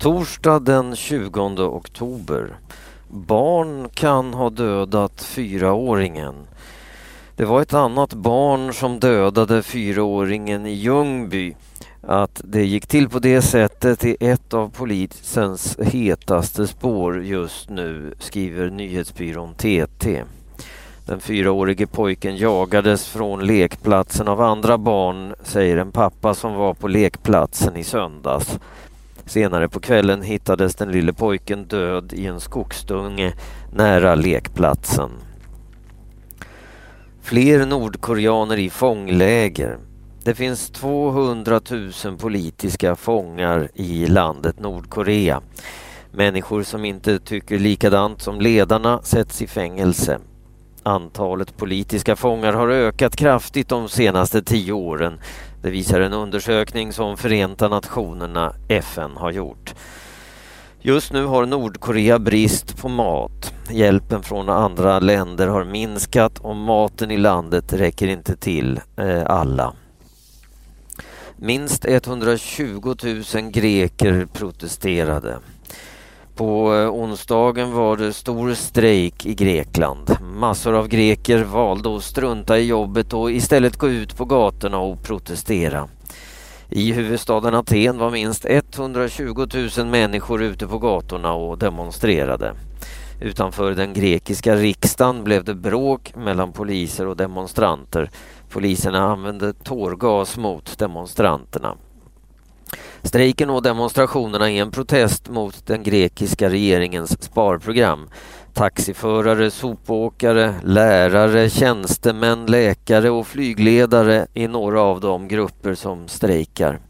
Torsdag den 20 oktober. Barn kan ha dödat fyraåringen. Det var ett annat barn som dödade fyraåringen i Ljungby. Att det gick till på det sättet är ett av polisens hetaste spår just nu, skriver nyhetsbyrån TT. Den fyraårige pojken jagades från lekplatsen av andra barn, säger en pappa som var på lekplatsen i söndags. Senare på kvällen hittades den lille pojken död i en skogsdunge nära lekplatsen. Fler nordkoreaner i fångläger. Det finns 200 000 politiska fångar i landet Nordkorea. Människor som inte tycker likadant som ledarna sätts i fängelse. Antalet politiska fångar har ökat kraftigt de senaste tio åren. Det visar en undersökning som Förenta Nationerna, FN, har gjort. Just nu har Nordkorea brist på mat. Hjälpen från andra länder har minskat och maten i landet räcker inte till eh, alla. Minst 120 000 greker protesterade. På eh, onsdagen var det stor strejk i Grekland. Massor av greker valde att strunta i jobbet och istället gå ut på gatorna och protestera. I huvudstaden Aten var minst 120 000 människor ute på gatorna och demonstrerade. Utanför den grekiska riksdagen blev det bråk mellan poliser och demonstranter. Poliserna använde tårgas mot demonstranterna. Strejken och demonstrationerna är en protest mot den grekiska regeringens sparprogram. Taxiförare, sopåkare, lärare, tjänstemän, läkare och flygledare är några av de grupper som strejkar.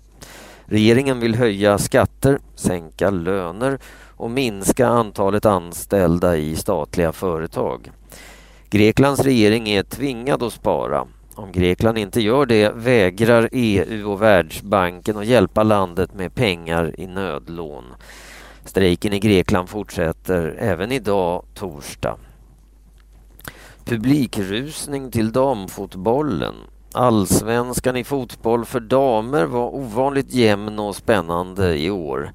Regeringen vill höja skatter, sänka löner och minska antalet anställda i statliga företag. Greklands regering är tvingad att spara om Grekland inte gör det vägrar EU och Världsbanken att hjälpa landet med pengar i nödlån. Strejken i Grekland fortsätter även idag, torsdag. Publikrusning till damfotbollen. Allsvenskan i fotboll för damer var ovanligt jämn och spännande i år.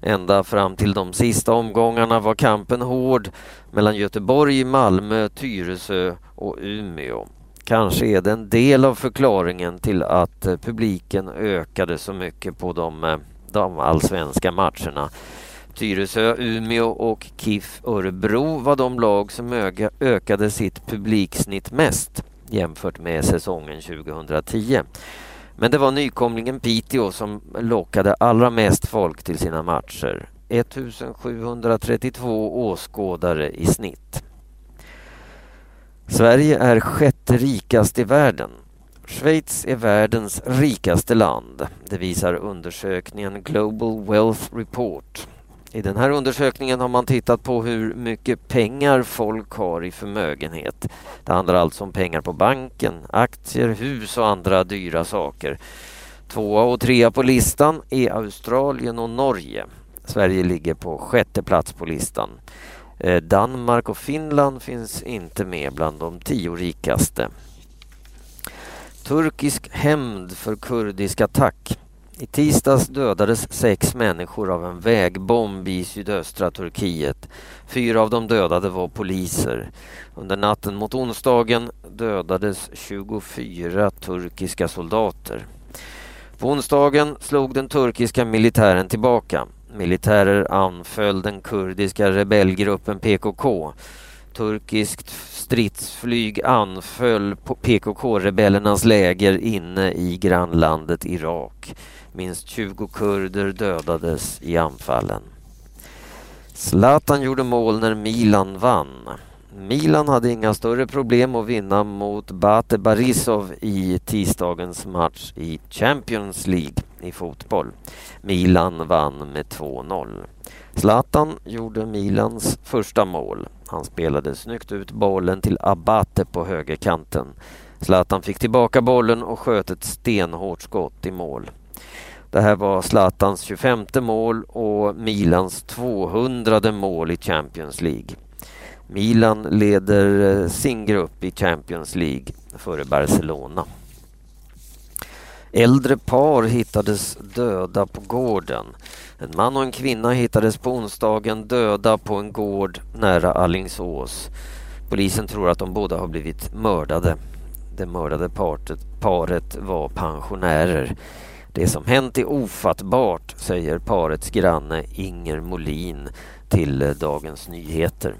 Ända fram till de sista omgångarna var kampen hård mellan Göteborg, Malmö, Tyresö och Umeå. Kanske är det en del av förklaringen till att eh, publiken ökade så mycket på de, eh, de allsvenska matcherna. Tyresö, Umeå och KIF Örebro var de lag som ökade sitt publiksnitt mest jämfört med säsongen 2010. Men det var nykomlingen Piteå som lockade allra mest folk till sina matcher. 1732 åskådare i snitt. Sverige är sjätte rikast i världen. Schweiz är världens rikaste land. Det visar undersökningen Global Wealth Report. I den här undersökningen har man tittat på hur mycket pengar folk har i förmögenhet. Det handlar alltså om pengar på banken, aktier, hus och andra dyra saker. Tvåa och trea på listan är Australien och Norge. Sverige ligger på sjätte plats på listan. Eh, Danmark och Finland finns inte med bland de tio rikaste. Turkisk hämnd för kurdisk attack. I tisdags dödades sex människor av en vägbomb i sydöstra Turkiet. Fyra av de dödade var poliser. Under natten mot onsdagen dödades 24 turkiska soldater. På onsdagen slog den turkiska militären tillbaka. Militärer anföll den kurdiska rebellgruppen PKK. Turkiskt stridsflyg anföll PKK-rebellernas läger inne i grannlandet Irak. Minst 20 kurder dödades i anfallen. Zlatan gjorde mål när Milan vann. Milan hade inga större problem att vinna mot Bate Barisov i tisdagens match i Champions League i fotboll. Milan vann med 2-0. Zlatan gjorde Milans första mål. Han spelade snyggt ut bollen till Abate på högerkanten. Zlatan fick tillbaka bollen och sköt ett stenhårt skott i mål. Det här var Zlatans 25 mål och Milans 200 mål i Champions League. Milan leder eh, sin grupp i Champions League före Barcelona. Äldre par hittades döda på gården. En man och en kvinna hittades på onsdagen döda på en gård nära Allingsås. Polisen tror att de båda har blivit mördade. Det mördade partet, paret var pensionärer. Det som hänt är ofattbart, säger parets granne Inger Molin till Dagens Nyheter.